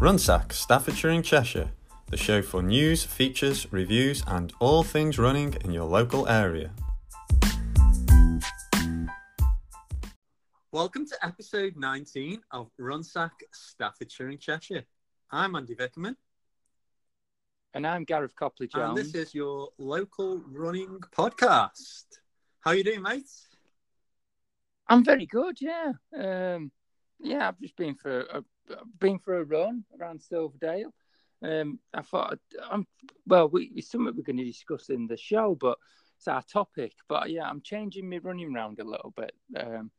Runsack, Staffordshire and Cheshire, the show for news, features, reviews, and all things running in your local area. Welcome to episode 19 of Runsack, Staffordshire and Cheshire. I'm Andy Vickerman. And I'm Gareth Copley Jones. And this is your local running podcast. How you doing, mate? I'm very good, yeah. Um, yeah, I've just been for a been for a run around Silverdale. Um, I thought, I'm well, we, it's something we're going to discuss in the show, but it's our topic. But yeah, I'm changing my running round a little bit um,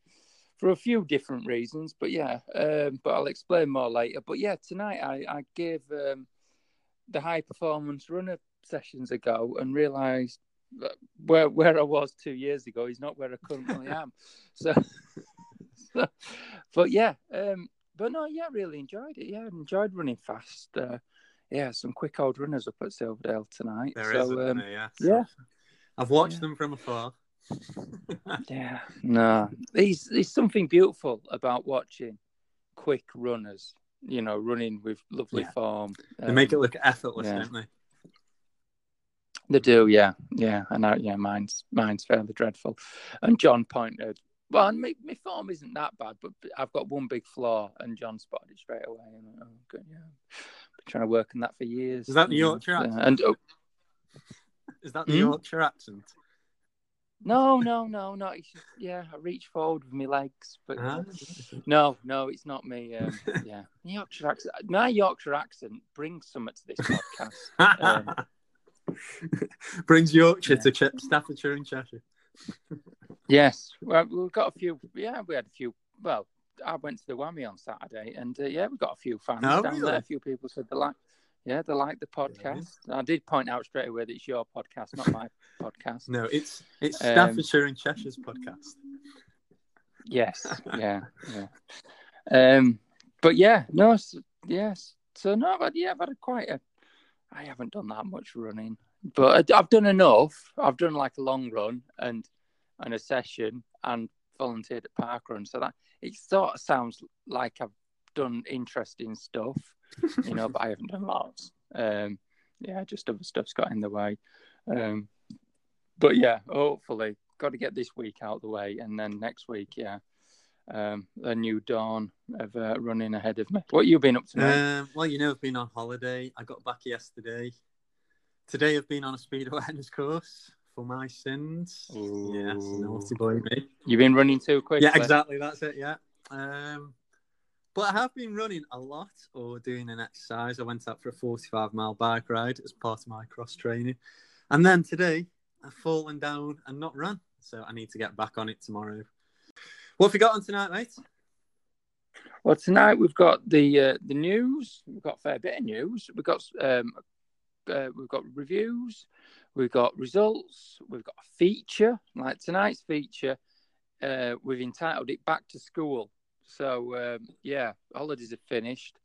for a few different reasons. But yeah, um, but I'll explain more later. But yeah, tonight I, I gave um, the high performance runner sessions a go and realised where where I was two years ago is not where I currently am. So, so but yeah, um, but no, yeah, really enjoyed it. Yeah, enjoyed running fast. Uh, yeah, some quick old runners up at Silverdale tonight. There so, is, um, there, yeah. So, yeah. I've watched yeah. them from afar. yeah, no, there's there's something beautiful about watching quick runners. You know, running with lovely Yeah. form. They make it Um, look effortless, yeah. don't they? They do, yeah, yeah, and I, yeah, mine's mine's fairly dreadful. And John pointed, well, and my, my form isn't that bad, but I've got one big flaw, and John spotted it straight away. And oh, good, yeah, been trying to work on that for years. Is that the know, Yorkshire accent? And oh, Is that the Hmm? Yorkshire accent? no, no, no, no. It's just, yeah, I reach forward with my legs, but Ah. no, no, it's not me. Um, yeah, Yorkshire accent. My Yorkshire accent brings something to this podcast. Um, Brings Yorkshire yeah. to Ch- Staffordshire and Cheshire. Yes, well, we've got a few. Yeah, we had a few. Well, I went to the Whammy on Saturday, and uh, yeah, we got a few fans Oh, down really? there. A few people said they like, yeah, they like the podcast. I did point out straight away that it's your podcast, not my podcast. No, it's it's Um, Staffordshire and Cheshire's podcast. Yes, yeah, yeah. Um, but yeah, no, s yes. So no, but yeah, I've had a quite a. I haven't done that much running, but I've done enough. I've done like a long run and and a session and volunteered at Parkrun. So that it sort of sounds like I've done interesting stuff, you know, but I haven't done lots. Um, yeah, just other stuff's got in the way. Um, but yeah, hopefully, got to get this week out of the way, and then next week, yeah, um, a new dawn of uh, running ahead of me. What you been up to? mate? Um, well, you know, I've been on holiday. I got back yesterday. Today, I've been on a speed awareness course for my sins. Yes, Ooh. naughty boy me. you been running too quick? Yeah, exactly. That's it. Yeah. Um, but I have been running a lot or doing an exercise. I went out for a 45 mile bike ride as part of my cross training. And then today, I've fallen down and not run. So I need to get back on it tomorrow. What have you got on tonight, mate? Well, tonight we've got the uh, the news. We've got a fair bit of news. We've got um, uh, we've got reviews. We've got results. We've got a feature. Like tonight's feature, uh, we've entitled it "Back to School." So um, yeah, holidays are finished.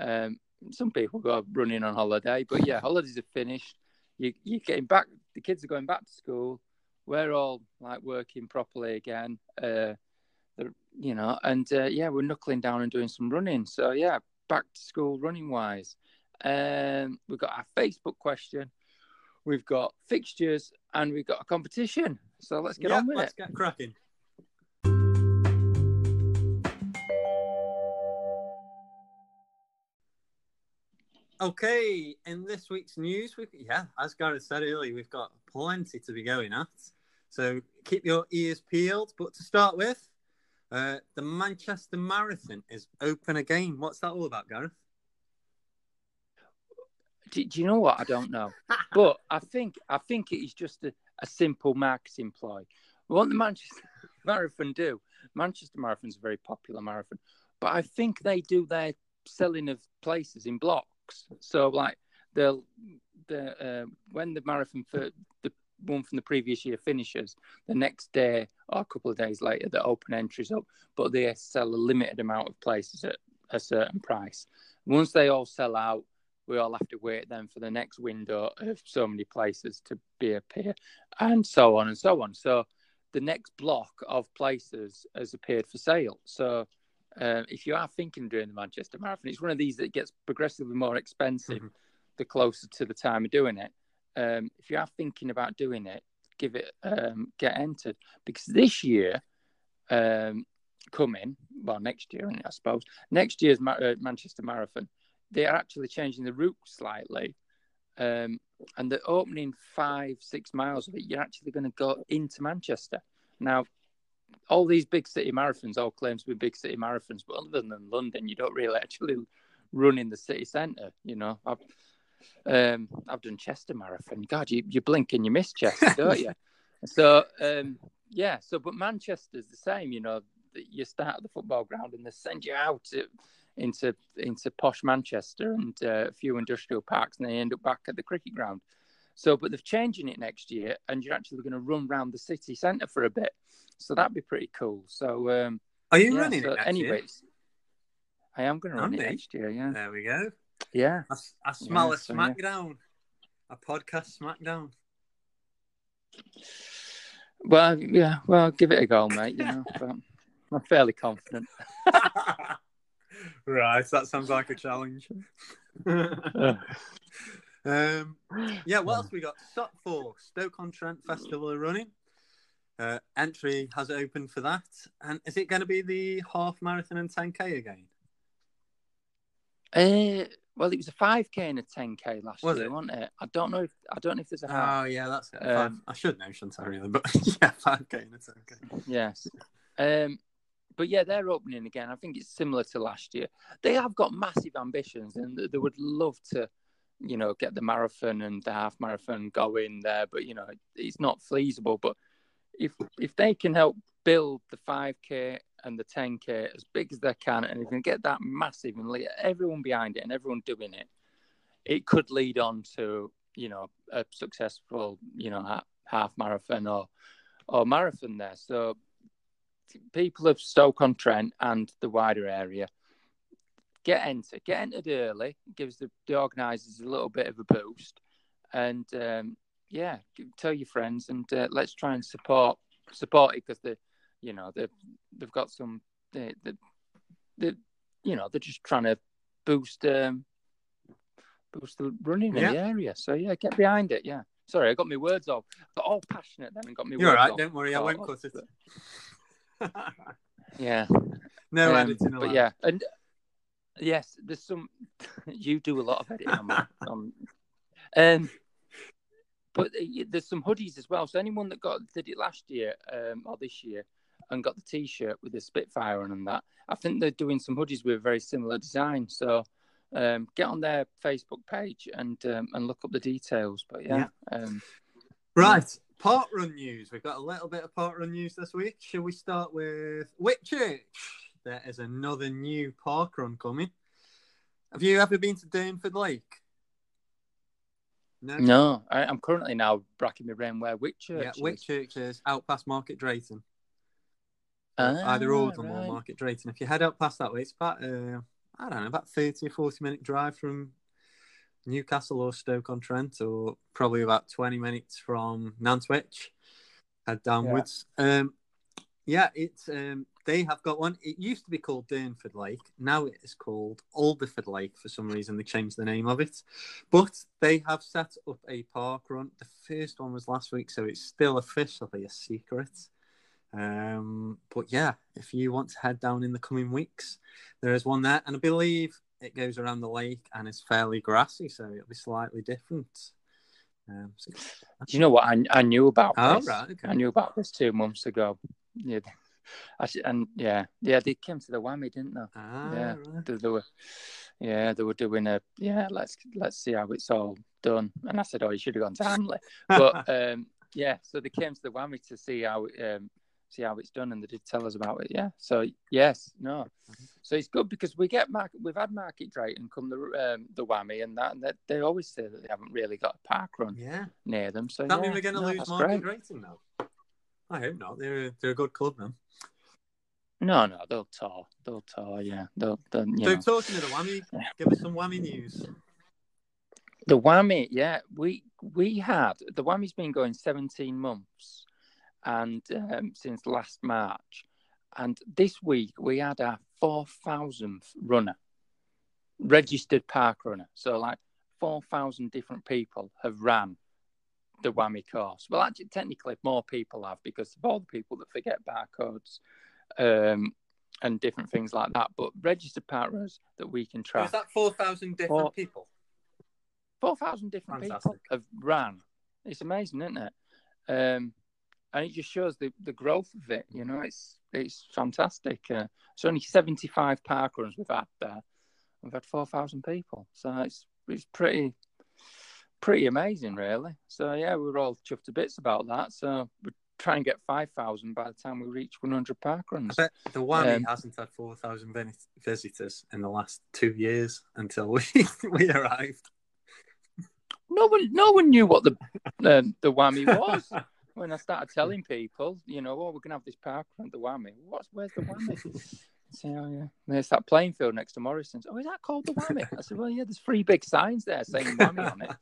Um, some people go running on holiday, but yeah, holidays are finished. You you're getting back. The kids are going back to school. We're all like working properly again. Uh, you know, and uh, yeah, we're knuckling down and doing some running. So yeah, back to school running wise. Um, we've got our Facebook question, we've got fixtures, and we've got a competition. So let's get yeah, on with it. let's get cracking. Okay, in this week's news, we yeah, as Gareth said earlier, we've got plenty to be going at. So keep your ears peeled. But to start with, uh, the Manchester Marathon is open again. What's that all about, Gareth? Do, do you know what? I don't know, but I think I think it is just a, a simple marketing ploy. What the Manchester Marathon do? Manchester Marathon's a very popular marathon, but I think they do their selling of places in blocks. So like they'll the uh, when the marathon for the one from the previous year finishes, the next day or a couple of days later, the open entries up, but they sell a limited amount of places at a certain price. Once they all sell out, we all have to wait then for the next window of so many places to be appear, and so on and so on. So the next block of places has appeared for sale. So uh, if you are thinking of doing the Manchester Marathon, it's one of these that gets progressively more expensive Mhm. the closer to the time of doing it. Um, if you are thinking about doing it, give it um, get entered because this year, um, coming well next year, I suppose next year's Ma- uh, Manchester Marathon, they are actually changing the route slightly. Um, and the opening five, six miles of it, you're actually going to go into Manchester. Now, all these big city marathons all claim to be big city marathons, but other than London, you don't really actually run in the city centre. You know, I've um, I've done Chester Marathon. God, you, you blink and you miss Chester, don't you? So um, yeah, so but Manchester's the same. You know, you start at the football ground and they send you out to, into into posh Manchester and uh, a few industrial parks, and they end up back at the cricket ground. So, but they're changing it next year, and you're actually going to run around the city centre for a bit. So that'd be pretty cool. So, um, Are you yeah, running so it next anyways, I am going to run it Andy? next year. Yeah. There we go. yeah. I smell Yeah, a so, yeah. smackdown. A podcast smackdown. Well, yeah. Well, give it a go, mate. You know, but I'm fairly confident. right, that sounds like a challenge. um, yeah, what else we got? Stop for Stoke on Trent Festival of Running. Uh, entry has opened for that, and is it going to be the half marathon and 10k again? Uh, well, it was a 5k and a 10k last Was year, it? wasn't it? I don't know if I don't know if there's a half. Oh yeah, that's it. Um, I should know, shouldn't I? Really, but yeah, 5k and a 10k. Yes. Um, but yeah, they're opening again. I think it's similar to last year. They have got massive ambitions and they- would love to, you know, get the marathon and the half marathon going there. But you know, it's not feasible. But if if they can help build the five k and the ten k as big as they can, and if they can get that massive and everyone behind it and everyone doing it, it could lead on to you know a successful you know half marathon or or marathon there. So people of Stoke on Trent and the wider area get entered, get entered early, gives the, the organisers a little bit of a boost, and um, yeah, tell your friends and uh, let's try and support support it because they, you know, they they've got some they they, they you know they're just trying to boost um boost the running Yeah. in the area. So yeah, get behind it. Yeah. Sorry, I got my words off. Got all passionate then and got me. You're all right. off. Don't worry, I won't cut it. Yeah. no Um, editing allowed. But yeah, and yes, there's some. you do a lot of editing on. On, um, but uh, there's some hoodies as well. So anyone that got did it last year um, or this year and got the T-shirt with the Spitfire on and that, I think they're doing some hoodies with a very similar design. So um, get on their Facebook page and um, and look up the details. But yeah, Um, Right, park run news. We've got a little bit of park run news this week. Shall we start with Whitchurch? There is another new park run coming. Have you ever been to Dearnford Lake? No. no, I, I'm currently now bracking my brain where Whitchurch Yeah, is. Whitchurch is out past Market Drayton. Ah, Either Oldham or. Market Drayton. If you head out past that way, it's about uh, I don't know, about thirty or forty minute drive from Newcastle or Stoke on Trent, or probably about twenty minutes from Nantwich. Head downwards. Um, yeah, it's um, they have got one. It used to be called Dearnford Lake. Now it is called Alderford Lake for some reason. They changed the name of it, but they have set up a park run. The first one was last week, so it's still officially a secret. Um, but yeah, if you want to head down in the coming weeks, there is one there, and I believe it goes around the lake and is fairly grassy, so it'll be slightly different. Um, so- Do you know what I, I knew about Oh, this? right, okay. I knew about this two months ago. Yeah, I, and yeah, yeah, they came to the whammy, didn't they? Ah, Yeah. right. They, they were, yeah, they were doing a yeah. Let's let's see how it's all done. And I said, oh, you should have gone to Hanley. But um, yeah, so they came to the whammy to see how um, see how it's done, and they did tell us about it. Yeah, so yes, no, so it's good because we get market. We've had Market Drayton come the um, the whammy, and that and they, they always say that they haven't really got a park run yeah. near them. So That yeah, mean we're going to no, lose Market great. Drayton now? I hope not. They're they're a good club now. No, no, they'll tour. They'll tour. Yeah, they'll. they'll So know. talking to the whammy, give us some whammy news. The whammy, yeah, we we had the whammy's been going seventeen months, and um, since last March, And this week we had our 4,000th runner, registered park runner. So, like 4,000 different people have ran the whammy course. Well, actually, technically, more people have because of all the people that forget barcodes um, and different things like that. But registered park runners that we can track. Is that 4,000 different Four- people? 4,000 different Fantastic. people have ran. It's amazing, isn't it? Um, and it just shows the, the growth of it. You know, it's it's fantastic. Uh, it's only 75 park runs we've had there. We've had 4,000 people. So it's it's pretty pretty amazing, really. So, yeah, we were all chuffed to bits about that. So we're trying to get 5,000 by the time we reach 100 park I bet the Whammy Um, hasn't had 4,000 visitors in the last two years until we, we arrived. No one, no one knew what the um, the whammy was. when I started telling people, you know, oh, we're gonna have this park run, the whammy. What's where's the whammy? So oh, yeah, there's that playing field next to Morrison's. Oh, is that called the whammy? I said, well, yeah, there's three big signs there saying whammy on it.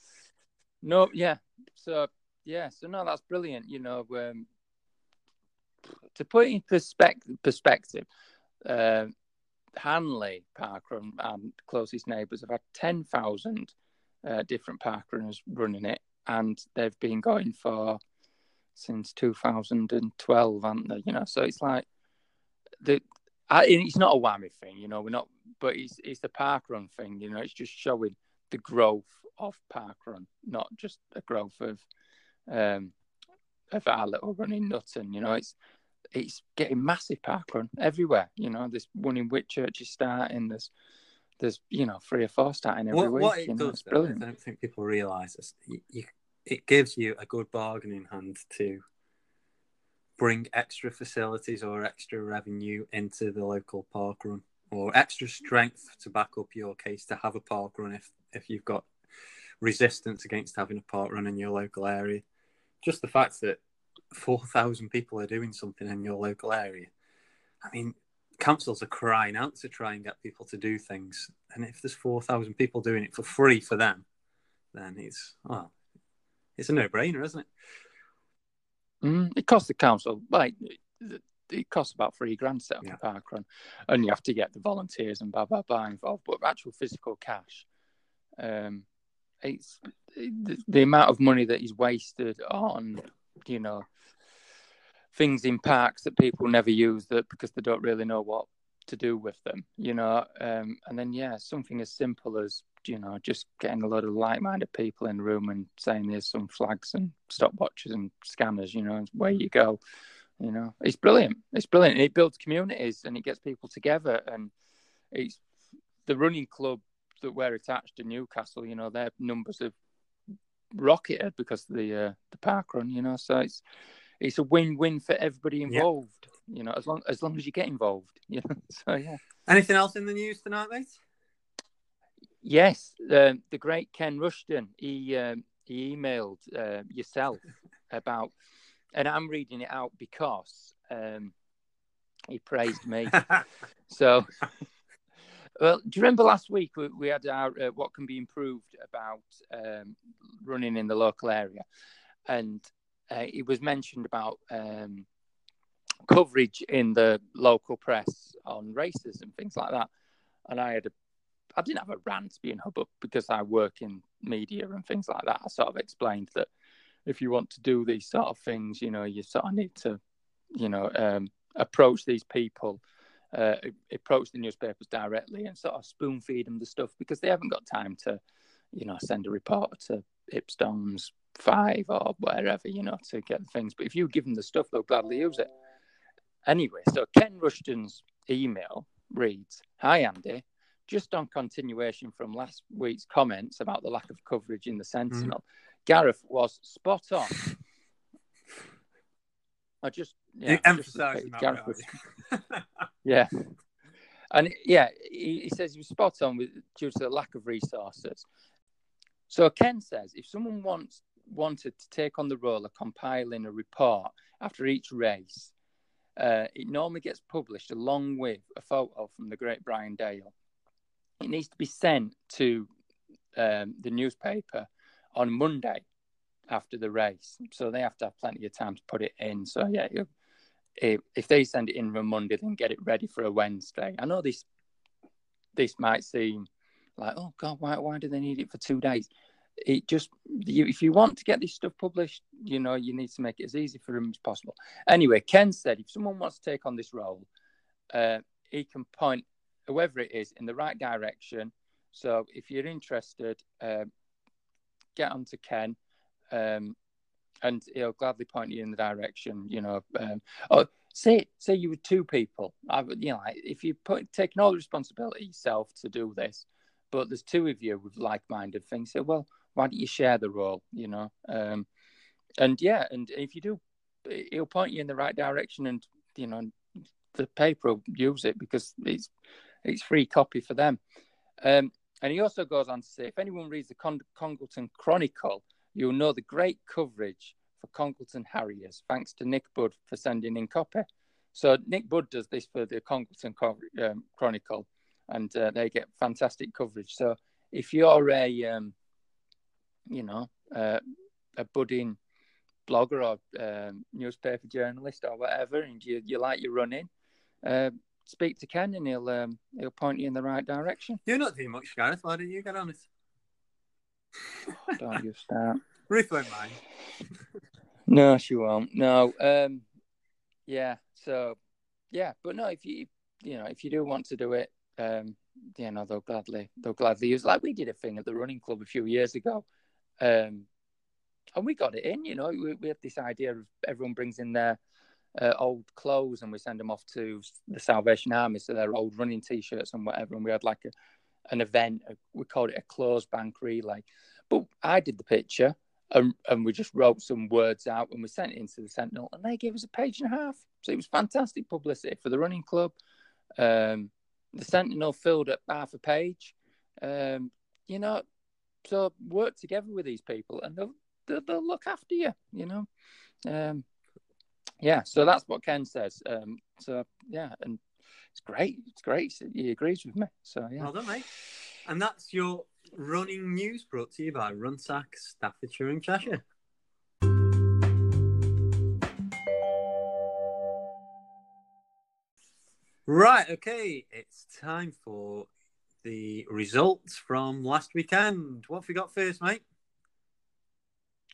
No, yeah. So yeah, so no, that's brilliant. You know, um, to put it in perspective, perspective, uh, Hanley Parkrun and closest neighbours have had ten thousand uh, different park runners running it, and they've been going for since 2012, aren't they? You know, so it's like the I, it's not a whammy thing, you know. We're not, but it's it's the park run thing, you know. It's just showing the growth of park run, not just the growth of um of our little running Nutton. You know, it's it's getting massive park run everywhere. You know, there's one in Whitchurch is starting. There's there's you know three or four starting every What, week. what you it know, does, though, brilliant. I don't think people realise this. You, you, it gives you a good bargaining hand to bring extra facilities or extra revenue into the local park run, or extra strength to back up your case to have a park run if if you've got resistance against having a park run in your local area. Just the fact that four thousand people are doing something in your local area. I mean, councils are crying out to try and get people to do things, and if there's four thousand people doing it for free for them, then it's oh, it's a no-brainer, isn't it? Mm, it costs the council like it- it costs about three grand to set up Yeah. a park run, and you have to get the volunteers and blah blah blah involved. But actual physical cash, um, it's the, the amount of money that is wasted on you know things in parks that people never use that because they don't really know what to do with them, you know. Um, and then yeah, something as simple as you know just getting a lot of like-minded people in the room and saying there's some flags and stopwatches and scanners, you know, and where you go. You know, it's brilliant. It's brilliant. It builds communities and it gets people together. And it's the running club that we're attached to Newcastle. You know, their numbers have rocketed because of the uh, the park run. You know, so it's it's a win-win for everybody involved. You know, as long as long as you get involved. You know, so yeah. Anything else in the news tonight, mate? Yes, um, the great Ken Rushton. He um, he emailed uh, yourself about, and I'm reading it out because um, he praised me. So, well, do you remember last week we, we had our uh, what can be improved about um, running in the local area, and uh, it was mentioned about um, coverage in the local press on races and things like that. And I had a, I didn't have a rant, know, but because I work in media and things like that, I sort of explained that if you want to do these sort of things, you know, you sort of need to, you know, um, approach these people uh, approach the newspapers directly and sort of spoon feed them the stuff because they haven't got time to, you know, send a reporter to Ipstones five or wherever, you know, to get things. But if you give them the stuff, they'll gladly use it. Anyway, so Ken Rushton's email reads Hi, Andy. Just on continuation from last week's comments about the lack of coverage in the Sentinel, Gareth was spot on. I just, yeah, emphasising Gareth was- yeah. And yeah, he, he says he was spot on with due to the lack of resources. So Ken says if someone wants wanted to take on the role of compiling a report after each race, uh, it normally gets published along with a photo from the great Brian Dale. It needs to be sent to um, the newspaper on Monday after the race, so they have to have plenty of time to put it in. So yeah, if, if they send it in on Monday, then get it ready for a Wednesday. I know this this might seem like, oh God, why why do they need it for two days? It just you, if you want to get this stuff published, you know, you need to make it as easy for them as possible. Anyway, Ken said if someone wants to take on this role, uh, he can point whoever it is in the right direction. So if you're interested, uh, get on to Ken. Um, and he'll gladly point you in the direction. You know, um, or say say you were two people. I you know, if you put taking all the responsibility yourself to do this, but there's two of you with like-minded things. So, well, why don't you share the role? You know, um, and yeah, and if you do, he'll point you in the right direction, and you know, the paper will use it because it's it's free copy for them. Um, and he also goes on to say, if anyone reads the Con- Congleton Chronicle, You'll know the great coverage for Congleton Harriers, thanks to Nick Budd for sending in copy. So Nick Budd does this for the Congleton um, Chronicle, and uh, they get fantastic coverage. So if you're a, um, you know, uh, a budding blogger or um, newspaper journalist or whatever, and you, you like your running, uh, speak to Ken and he'll um, he'll point you in the right direction. You're not doing much, Gareth. Why don't you get on it? Don't you start. Ruth won't mind. no, she won't. No. Um, yeah. So, yeah, but no, if you you know if you do want to do it, um, you know they'll gladly they'll gladly use. Like we did a thing at the running club a few years ago, um, and we got it in. You know, we, we had this idea of everyone brings in their uh, old clothes and we send them off to the Salvation Army, so their old running t-shirts and whatever. And we had like a an event. We called it a closed bank relay. But I did the picture and, and we just wrote some words out and we sent it into the Sentinel and they gave us a page and a half. So it was fantastic publicity for the running club. Um, the Sentinel filled up half a page. Um, you know, so work together with these people and they'll, they'll, they'll look after you, you know. Um, yeah, so that's what Ken says. Um, so yeah, and it's great. It's great. He agrees with me. So yeah. Well done, mate. And that's your running news brought to you by Runsack, Staffordshire, and Cheshire. Right, okay, it's time for the results from last weekend. What have we got first, mate?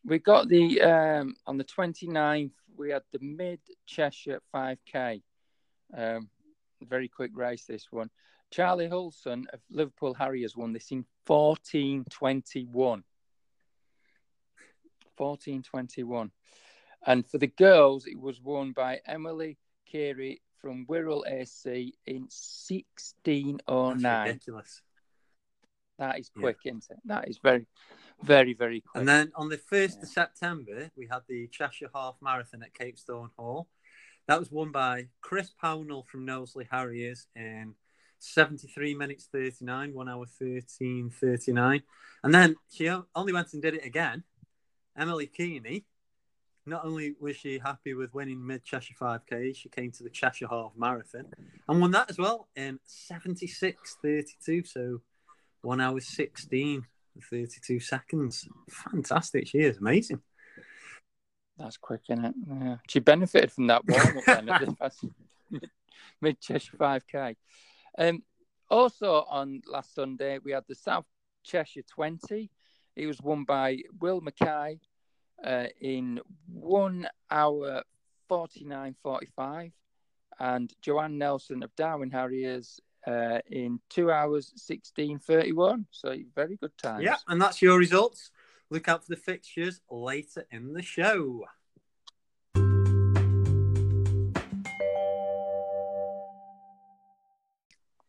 We got the um, on the 29th, we had the mid Cheshire 5K. Um, very quick race, this one. Charlie Hulson of Liverpool Harriers won this in 1421. 1421. And for the girls, it was won by Emily Carey from Wirral AC in 1609. That's oh ridiculous. That is quick, yeah. isn't it? That is very, very, very quick. And then on the 1st yeah. of September, we had the Cheshire Half Marathon at Capesthorne Hall. That was won by Chris Pownell from Knowsley Harriers in 73 minutes 39, 1 hour 13 39. And then she only went and did it again. Emily Keeney, not only was she happy with winning mid Cheshire 5K, she came to the Cheshire Half Marathon and won that as well in 76.32. So 1 hour 16 32 seconds. Fantastic. She is amazing. That's quick, isn't it? Yeah. She benefited from that warm up then at mid Cheshire 5K. Um, also on last Sunday, we had the South Cheshire 20. It was won by Will Mackay uh, in one hour 49.45 and Joanne Nelson of Darwen Harriers uh, in two hours 16.31. So very good time. Yeah, and that's your results. Look out for the fixtures later in the show.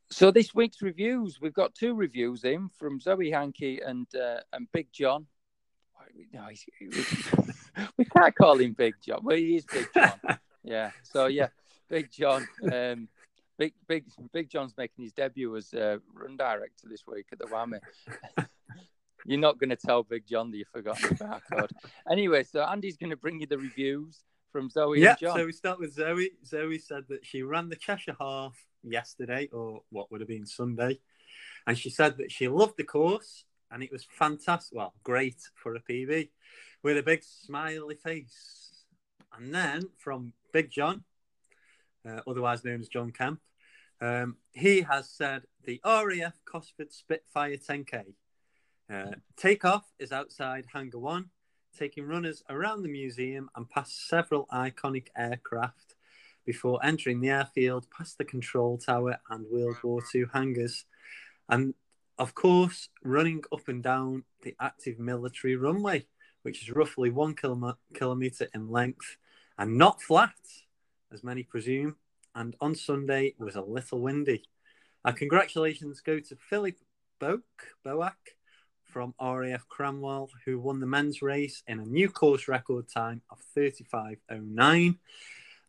So this week's reviews, we've got two reviews in from Zoe Hankey and uh, and Big John. No, we can't call him Big John. Well, he is Big John. yeah. So yeah, Big John. Um, Big Big Big John's making his debut as uh, run director this week at the Whammy. You're not going to tell Big John that you forgot the barcode. anyway, so Andy's going to bring you the reviews from Zoe yeah, So we start with Zoe. Zoe said that she ran the Cheshire half yesterday, or what would have been Sunday, and she said that she loved the course and it was fantastic. Well, great for a PB with a big smiley face. And then from Big John, uh, otherwise known as John Camp, Um, he has said the RAF Cosford Spitfire 10K uh, takeoff is outside Hangar 1, taking runners around the museum and past several iconic aircraft before entering the airfield, past the control tower and World War II hangars. And of course, running up and down the active military runway, which is roughly one kilometre in length and not flat, as many presume. And on Sunday was a little windy. Our congratulations go to Philip Boak, Boak from RAF Cranwell, who won the men's race in a new course record time of 35.09,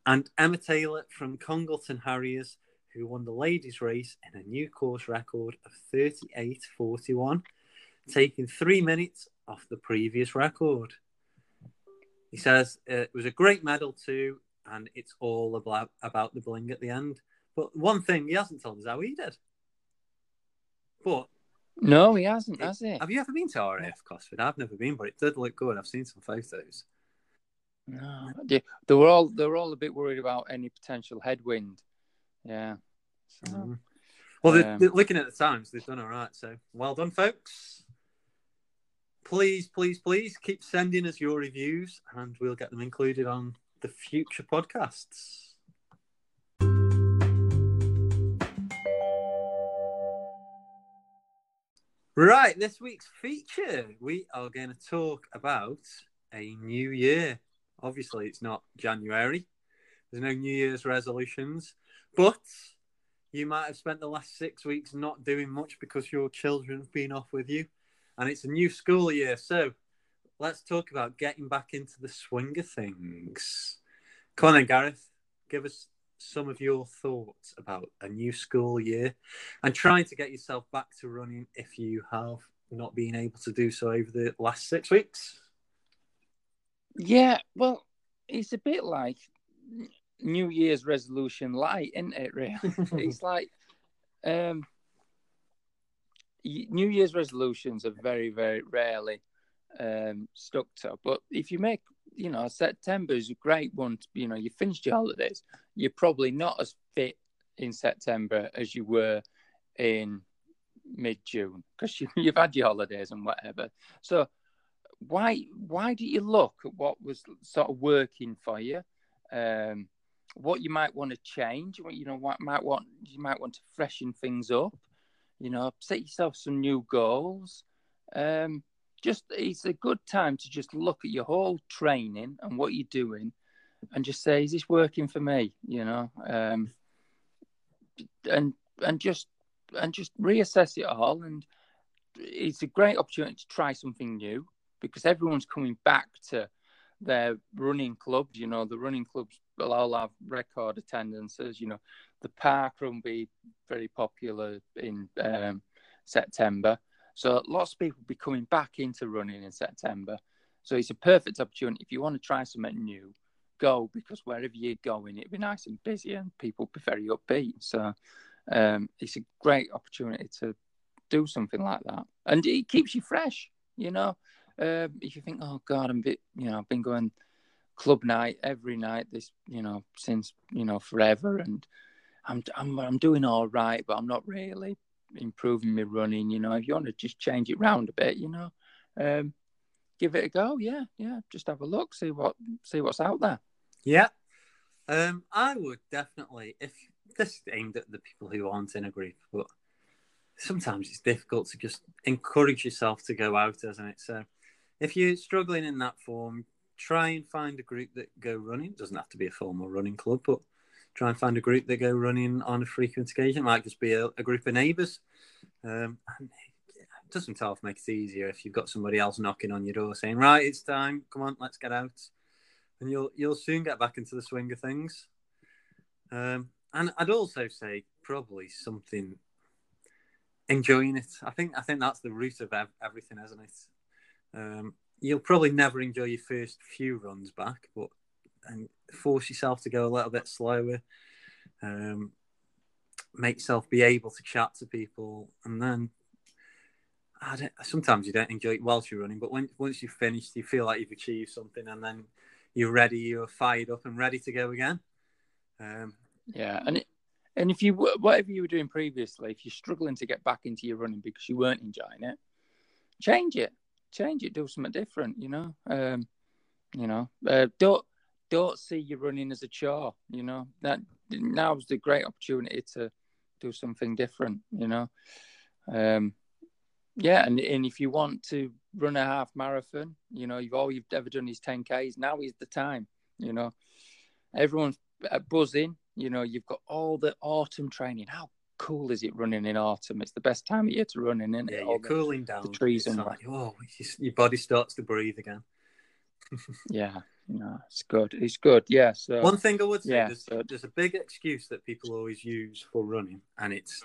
and Emma Taylor from Congleton Harriers, who won the ladies' race in a new course record of 38.41, taking three minutes off the previous record. He says uh, it was a great medal too, and it's all about about the bling at the end. But one thing he hasn't told us how he did. But No, he hasn't, has he? have you ever been to RAF Cosford? I've never been, but it did look good. I've seen some photos. No, they, they were all they were all a bit worried about any potential headwind. Yeah. So, Mm. Well, they Um, they're looking at the times, they've done all right. So well done, folks. Please, please, please keep sending us your reviews, and we'll get them included on the future podcasts. Right, this week's feature, we are going to talk about a new year. Obviously, it's not January. There's no New Year's resolutions, but you might have spent the last six weeks not doing much because your children have been off with you, and it's a new school year. So let's talk about getting back into the swing of things. Come on then, Gareth. Give us some of your thoughts about a new school year and trying to get yourself back to running if you have not been able to do so over the last six weeks. yeah, well, it's a bit like New Year's resolution light, isn't it? Really, it's like um, New Year's resolutions are very, very rarely um, stuck to. But if you make, you know, September is a great one. To, you know, you finished your holidays. You're probably not as fit in September as you were in mid June because you, you've had your holidays and whatever. So why why do you look at what was sort of working for you? Um, what you might want to change, what you know, what might want you might want to freshen things up. You know, set yourself some new goals. Um, just it's a good time to just look at your whole training and what you're doing, and just say, is this working for me? You know, um, and and just and just reassess it all. And it's a great opportunity to try something new because everyone's coming back to their running clubs. You know, the running clubs will all have record attendances. You know, the park run be very popular in um, September. So lots of people be coming back into running in September. So it's a perfect opportunity if you want to try something new. Go because wherever you're going, it'll be nice and busy, and people be very upbeat. So um, it's a great opportunity to do something like that, and it keeps you fresh. You know, um, if you think, oh God, I'm bit, you know, I've been going club night every night this, you know, since you know forever, and I'm I'm I'm doing all right, but I'm not really improving my running. You know, if you want to just change it round a bit, you know, um, give it a go. Yeah, yeah, just have a look, see what see what's out there. Yeah. Um, I would definitely, if this aimed at the people who aren't in a group, but sometimes it's difficult to just encourage yourself to go out, isn't it? So if you're struggling in that form, try and find a group that go running. It doesn't have to be a formal running club, but try and find a group that go running on a frequent occasion. It might just be a, a group of neighbours. Um, it doesn't half make it easier if you've got somebody else knocking on your door saying, "Right, it's time. Come on, let's get out." And you'll you'll soon get back into the swing of things. Um, and I'd also say probably something enjoying it. I think I think that's the root of ev- everything, isn't it? Um, you'll probably never enjoy your first few runs back, but and force yourself to go a little bit slower. Um, make yourself be able to chat to people, and then I don't, sometimes you don't enjoy it whilst you're running, but when once you've finished, you feel like you've achieved something, and then you're ready, you're fired up and ready to go again. Um, Yeah, and it, and if you whatever you were doing previously, if you're struggling to get back into your running because you weren't enjoying it, change it, change it, do something different. You know, um, you know, uh, don't don't see you running as a chore. You know that now's the great opportunity to do something different. You know, um, yeah, and and if you want to run a half marathon, you know, you've all you've ever done is ten k's. Now is the time. You know, everyone's uh, buzzing. You know, you've got all the autumn training. How cool is it running in autumn? It's the best time of year to run in, isn't Yeah, it? you're the- cooling down. the trees and like, oh, your body starts to breathe again. Yeah, you know, it's good. It's good. Yeah. So One thing I would say, yeah, there's, so- there's a big excuse that people always use for running, and it's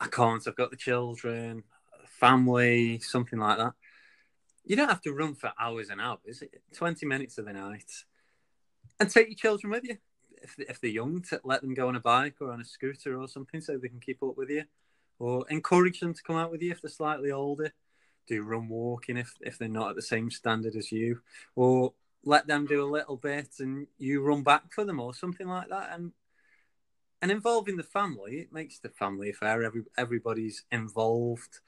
I can't. I've got the children, family, something like that. You don't have to run for hours and hours. Twenty minutes of the night, and take your children with you if if they're young. To let them go on a bike or on a scooter or something, so they can keep up with you, or encourage them to come out with you if they're slightly older. Do run walking if if they're not at the same standard as you, or let them do a little bit and you run back for them or something like that. And and involving the family it makes the family affair every everybody's involved.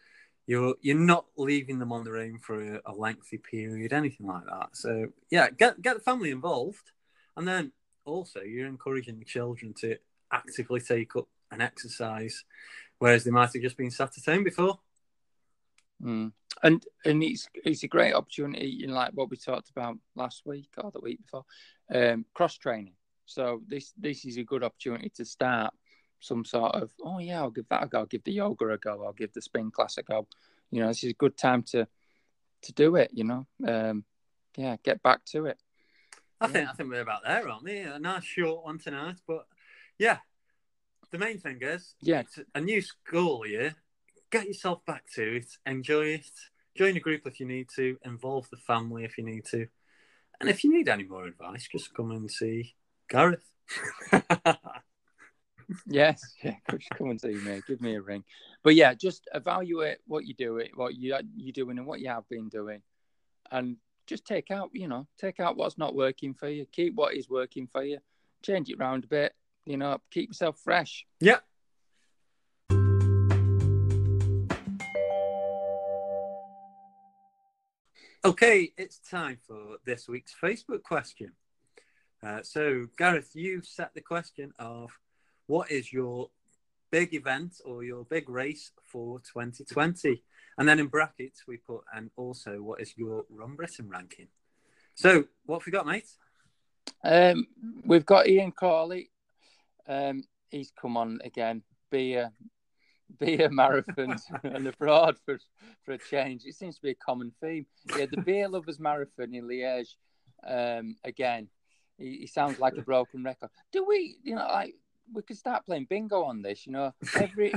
You're you're not leaving them on their own for a, a lengthy period anything like that. So yeah get get the family involved and then also you're encouraging the children to actively take up an exercise whereas they might have just been sat at home before Mm. And and it's it's a great opportunity, know, like what we talked about last week or the week before, um, cross training. So this this is a good opportunity to start some sort of oh yeah, I'll give that a go, I'll give the yoga a go, I'll give the spin class a go. You know, this is a good time to to do it. You know, um, yeah, get back to it. I think Yeah. I think we're about there, aren't we? A nice short one tonight, but yeah. The main thing is, Yeah. it's a new school year. Get yourself back to it, enjoy it, join a group if you need to, involve the family if you need to, and if you need any more advice, just come and see Gareth. Yes, yeah, just come and see me. Give me a ring. But yeah, just evaluate what you do, it, what you you're doing, and what you have been doing, and just take out, you know, take out what's not working for you. Keep what is working for you. Change it round a bit. You know, keep yourself fresh. yeah. Okay, it's time for this week's Facebook question. Uh, so, Gareth, you've set the question of what is your big event or your big race for 2020? And then in brackets, we put, and also, what is your Run Britain ranking? So, what have we got, mate? Um, we've got Ian Corley. Um, he's come on again. Beer, beer marathons and abroad for for a change. It seems to be a common theme. Yeah, the beer lovers marathon in Liège. Um, again, he, he sounds like a broken record. Do we, you know, like we could start playing bingo on this? You know, every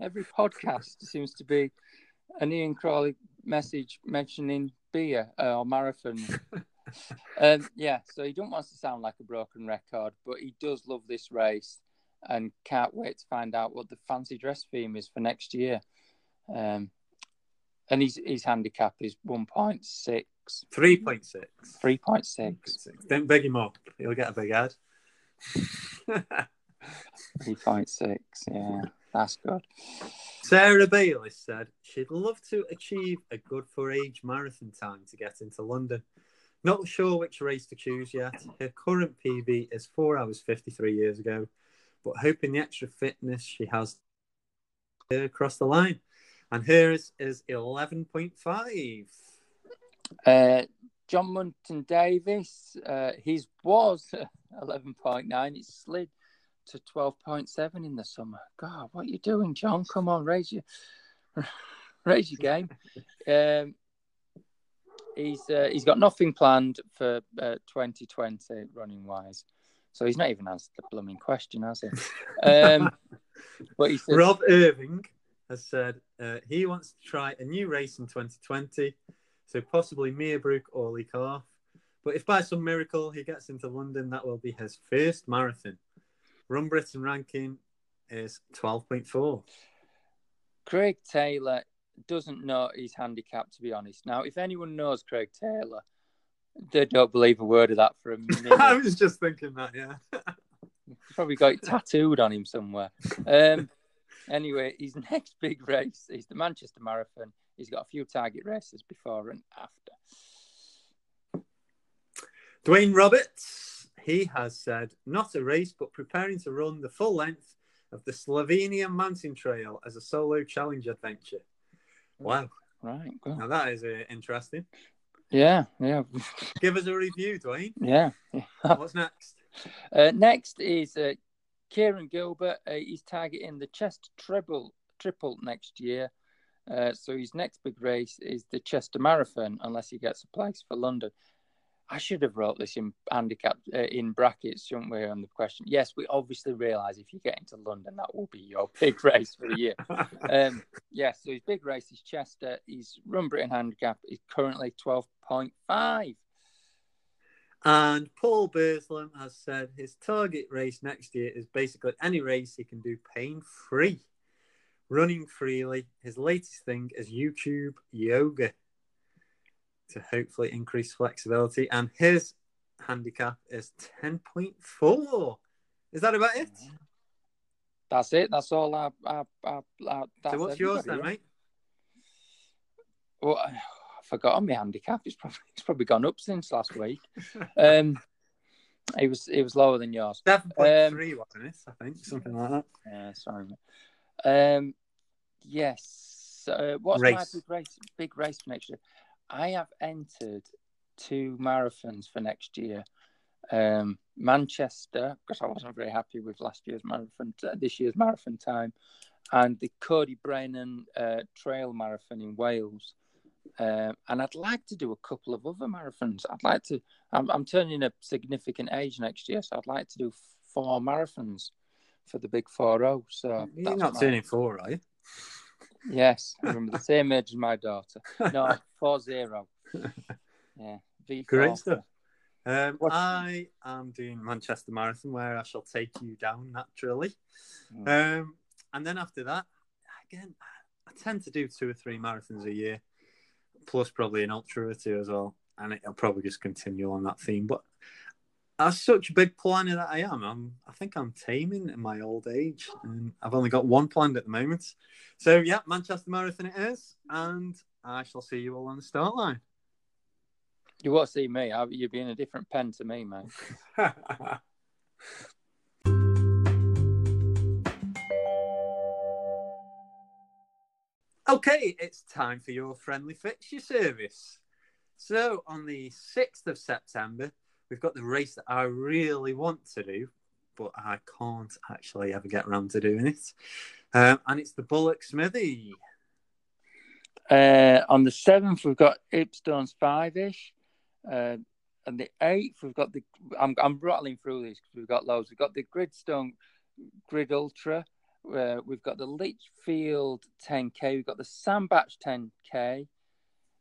every podcast seems to be an Ian Crawley message mentioning beer uh, or marathon. um, yeah, so he don't want to sound like a broken record, but he does love this race and can't wait to find out what the fancy dress theme is for next year. Um, and his his handicap is 1.6, 3.6. 3.6, Don't beg him up. He'll get a big ad. 3.6. Yeah, that's good. Sarah Bayliss said she'd love to achieve a good for age marathon time to get into London. Not sure which race to choose yet. Her current PB is 4 hours 53 years ago, but hoping the extra fitness she has across the line. And hers is 11.5. Uh, John Munton Davis, uh, his was 11.9. It slid to 12.7 in the summer. God, what are you doing, John? Come on, raise your raise your game. Um, he's uh, he's got nothing planned for uh, 2020 running wise, so he's not even answered the blooming question, has he? Um, but he said, Rob Irving has said uh, he wants to try a new race in 2020, so possibly Meerbrook or Lee Calf. But if by some miracle he gets into London, that will be his first marathon. Run Britain ranking is 12.4. Craig Taylor doesn't know his handicap, to be honest. Now, if anyone knows Craig Taylor, they don't believe a word of that for a minute. I was just thinking that, yeah. Probably got it tattooed on him somewhere. Um, anyway, his next big race is the Manchester Marathon. He's got a few target races before and after. Dwayne Roberts, he has said, not a race, but preparing to run the full length of the Slovenian Mountain Trail as a solo challenge adventure. Wow. Right. Well, Now that is uh, interesting. yeah, yeah, Give us a review, Dwayne. yeah. What's next? Uh, next is uh, Kieran Gilbert. Uh, he's targeting the chest Triple Triple next year. Uh, so his next big race is the Chester Marathon, unless he gets a place for London. I should have wrote this in handicap uh, in brackets, shouldn't we, on the question? Yes, we obviously realise if you get into London, that will be your big race for the year. Um, yeah, so his big race is Chester. His run Britain handicap is currently twelve point five. And Paul Burslam has said his target race next year is basically any race he can do pain free. Running freely. His latest thing is YouTube yoga to hopefully increase flexibility. And his handicap is 10.4. Is that about it? That's it. That's all. I, I, I, I, that's so what's yours then, mate? Well, I forgot my handicap. It's probably it's probably gone up since last week. um, it was it was lower than yours. 7.3, wasn't it? I think, something like that. Yeah, sorry. mate. Um, yes. Uh, what's my big race? Big race for next year. I have entered two marathons for next year. Um, Manchester, because I wasn't very happy with last year's marathon, uh, this year's marathon time, and the Coed y Brenin uh, Trail Marathon in Wales. Um, and I'd like to do a couple of other marathons. I'd like to. I'm, I'm turning a significant age next year, so I'd like to do four marathons for the big four zero. So You're not my- turning four, are you? Yes, I remember the same age as my daughter. No, four zero. Yeah, V Great stuff. Um, I am doing Manchester Marathon where I shall take you down naturally. Mm. Um, and then after that, again, I tend to do two or three marathons a year, plus probably an ultra or two as well. And it'll probably just continue on that theme. But as such a big planner that I am, I'm, I think I'm taming in my old age. And I've only got one planned at the moment. So, yeah, Manchester Marathon it is. And I shall see you all on the start line. You won't see me. You'd be in a different pen to me, mate. okay, it's time for your friendly fixture service. So, on the 6th of September, we've got the race that I really want to do, but I can't actually ever get around to doing it. Um, and it's the Bullock Smithy. Uh, on the seventh, we've got Ipstones five ish. Uh, and the eighth, we've got the. I'm I'm rattling through these because we've got loads. We've got the Gritstone Grind Ultra. Uh, we've got the Lichfield 10k. We've got the Sandbach 10k.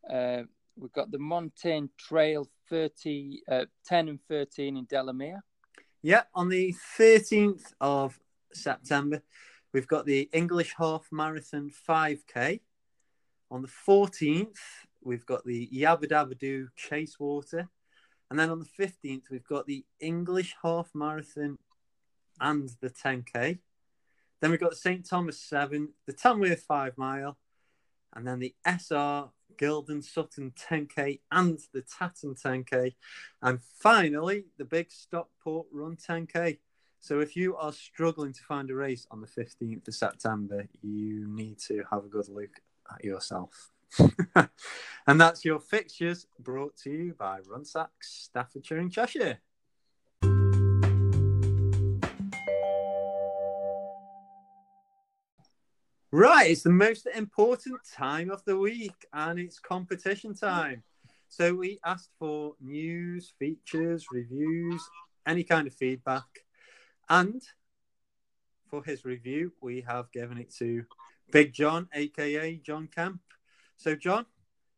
Uh, we've got the Montaigne Trail 30, uh, 10 and 13 in Delamere. Yeah, on the 13th of September, we've got the English Half Marathon 5K. On the 14th, we've got the Yabba Dabba Doo Chase Water. And then on the 15th, we've got the English Half Marathon and the 10K. Then we've got St. Thomas 7, the Tamworth 5 Mile, and then the SR Guilden Sutton 10K and the Tatton 10K. And finally, the big Stockport Run 10K. So if you are struggling to find a race on the 15th of September, you need to have a good look at yourself. and that's your fixtures brought to you by Runsax, Staffordshire and Cheshire. Right, it's the most important time of the week and it's competition time. So we asked for news, features, reviews, any kind of feedback. And for his review, we have given it to Big John, aka John Camp. So, John,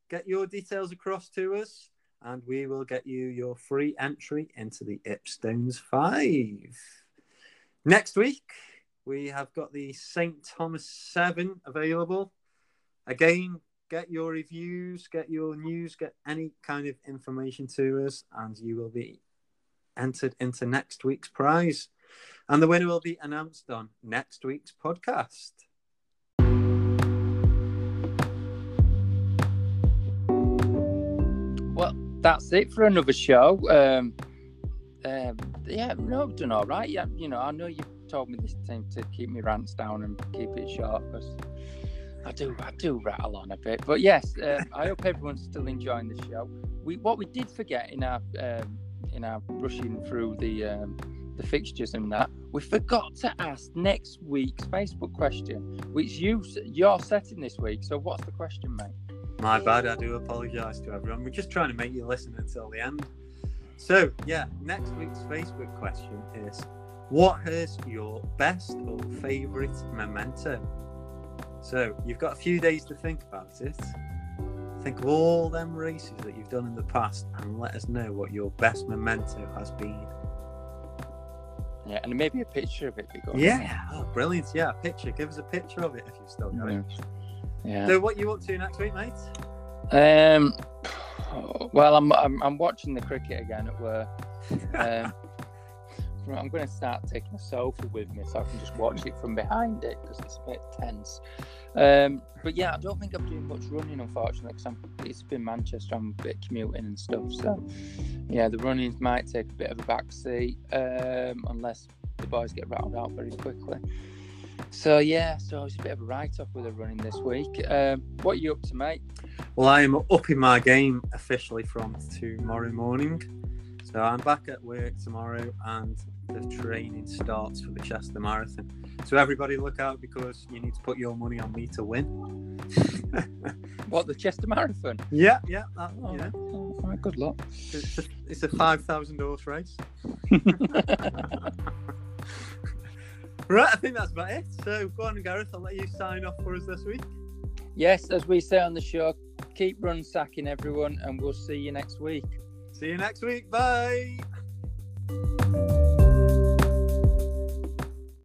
get your details across to us and we will get you your free entry into the Ipstones 5. Next week, we have got the St. Thomas 7 available. Again, get your reviews, get your news, get any kind of information to us, and you will be entered into next week's prize. And the winner will be announced on next week's podcast. Well, that's it for another show. Um, um, yeah, no, I've done all right. Yeah, you know, I know you told me this time to keep me rants down and keep it short because I do, I do rattle on a bit. But yes, uh, I hope everyone's still enjoying the show. We what we did forget in our um, in our rushing through the um, the fixtures and that we forgot to ask next week's Facebook question, which you you're setting this week. So what's the question, mate? My bad. I do apologise to everyone. We're just trying to make you listen until the end. So yeah, next week's Facebook question is: What is your best or favourite memento? So you've got a few days to think about it. Think of all them races that you've done in the past, and let us know what your best memento has been. Yeah, and maybe a picture of it. Yeah, oh, brilliant. Yeah, a picture. Give us a picture of it if you've still got it. Yeah. So, what you up to next week, mate? Um. Well, I'm I'm, I'm watching the cricket again at work. Um, I'm going to start taking a sofa with me so I can just watch it from behind it because it's a bit tense. Um, but yeah, I don't think I'm doing much running, unfortunately, because it's been Manchester. I'm a bit commuting and stuff. So yeah, the running might take a bit of a backseat um, unless the boys get rattled out very quickly. So yeah, so it's a bit of a write-off with the running this week. Um, what are you up to, mate? Well, I am up in my game officially from tomorrow morning. So I'm back at work tomorrow, and the training starts for the Chester Marathon. So everybody look out because you need to put your money on me to win. what the Chester Marathon? Yeah, yeah, that, oh, yeah. Oh, right, good luck. It's a, it's a five thousand horse race. right, I think that's about it. So go on, Gareth. I'll let you sign off for us this week. Yes, as we say on the show, keep run sacking everyone, and we'll see you next week. See you next week. Bye.